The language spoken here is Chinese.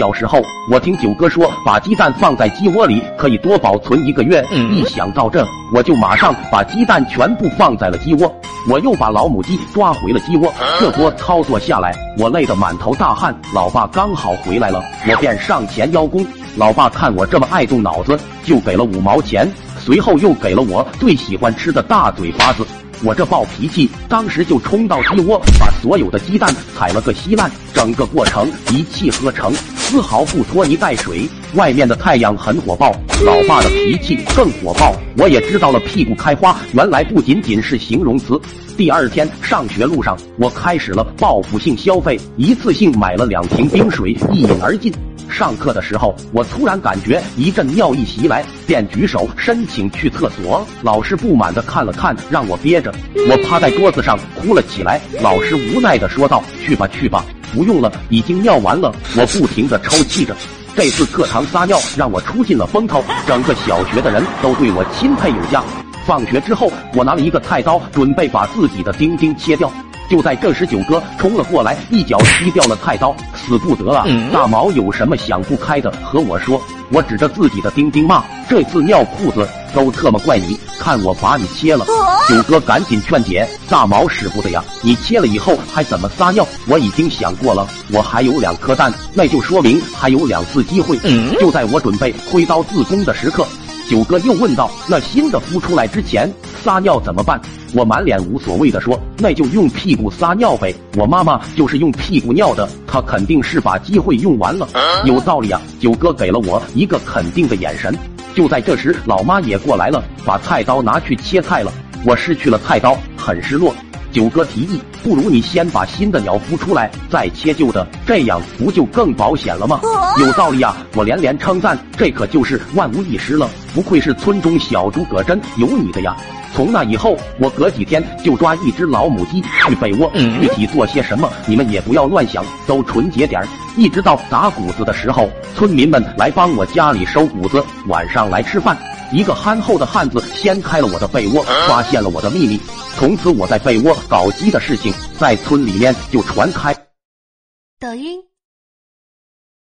小时候，我听九哥说，把鸡蛋放在鸡窝里可以多保存一个月。一想到这，我就马上把鸡蛋全部放在了鸡窝。我又把老母鸡抓回了鸡窝。这波操作下来，我累得满头大汗。老爸刚好回来了，我便上前邀功。老爸看我这么爱动脑子，就给了五毛钱，随后又给了我最喜欢吃的大嘴巴子。我这暴脾气，当时就冲到鸡窝，把所有的鸡蛋踩了个稀烂。整个过程一气呵成，丝毫不拖泥带水。外面的太阳很火爆，老爸的脾气更火爆。我也知道了，屁股开花原来不仅仅是形容词。第二天上学路上，我开始了报复性消费，一次性买了两瓶冰水，一饮而尽。上课的时候，我突然感觉一阵尿意袭来，便举手申请去厕所。老师不满的看了看，让我憋着。我趴在桌子上哭了起来。老师无奈的说道：“去吧去吧，不用了，已经尿完了。”我不停的抽泣着。这次课堂撒尿让我出尽了风头，整个小学的人都对我钦佩有加。放学之后，我拿了一个菜刀，准备把自己的丁丁切掉。就在这时，九哥冲了过来，一脚踢掉了菜刀，死不得啊！大毛有什么想不开的和我说，我指着自己的丁丁骂：“这次尿裤子都特么怪你，看我把你切了！”九哥赶紧劝解：“大毛使不得呀，你切了以后还怎么撒尿？我已经想过了，我还有两颗蛋，那就说明还有两次机会。”就在我准备挥刀自宫的时刻，九哥又问道：“那新的孵出来之前撒尿怎么办？”我满脸无所谓的说：“那就用屁股撒尿呗，我妈妈就是用屁股尿的，她肯定是把机会用完了。”有道理啊！九哥给了我一个肯定的眼神。就在这时，老妈也过来了，把菜刀拿去切菜了。我失去了菜刀，很失落。九哥提议：“不如你先把新的鸟孵出来，再切旧的，这样不就更保险了吗？”有道理啊！我连连称赞：“这可就是万无一失了，不愧是村中小诸，葛真有你的呀！”从那以后，我隔几天就抓一只老母鸡去被窝，具体做些什么，你们也不要乱想，都纯洁点儿。一直到打谷子的时候，村民们来帮我家里收谷子，晚上来吃饭。一个憨厚的汉子掀开了我的被窝，发现了我的秘密。从此，我在被窝搞基的事情在村里面就传开。抖音。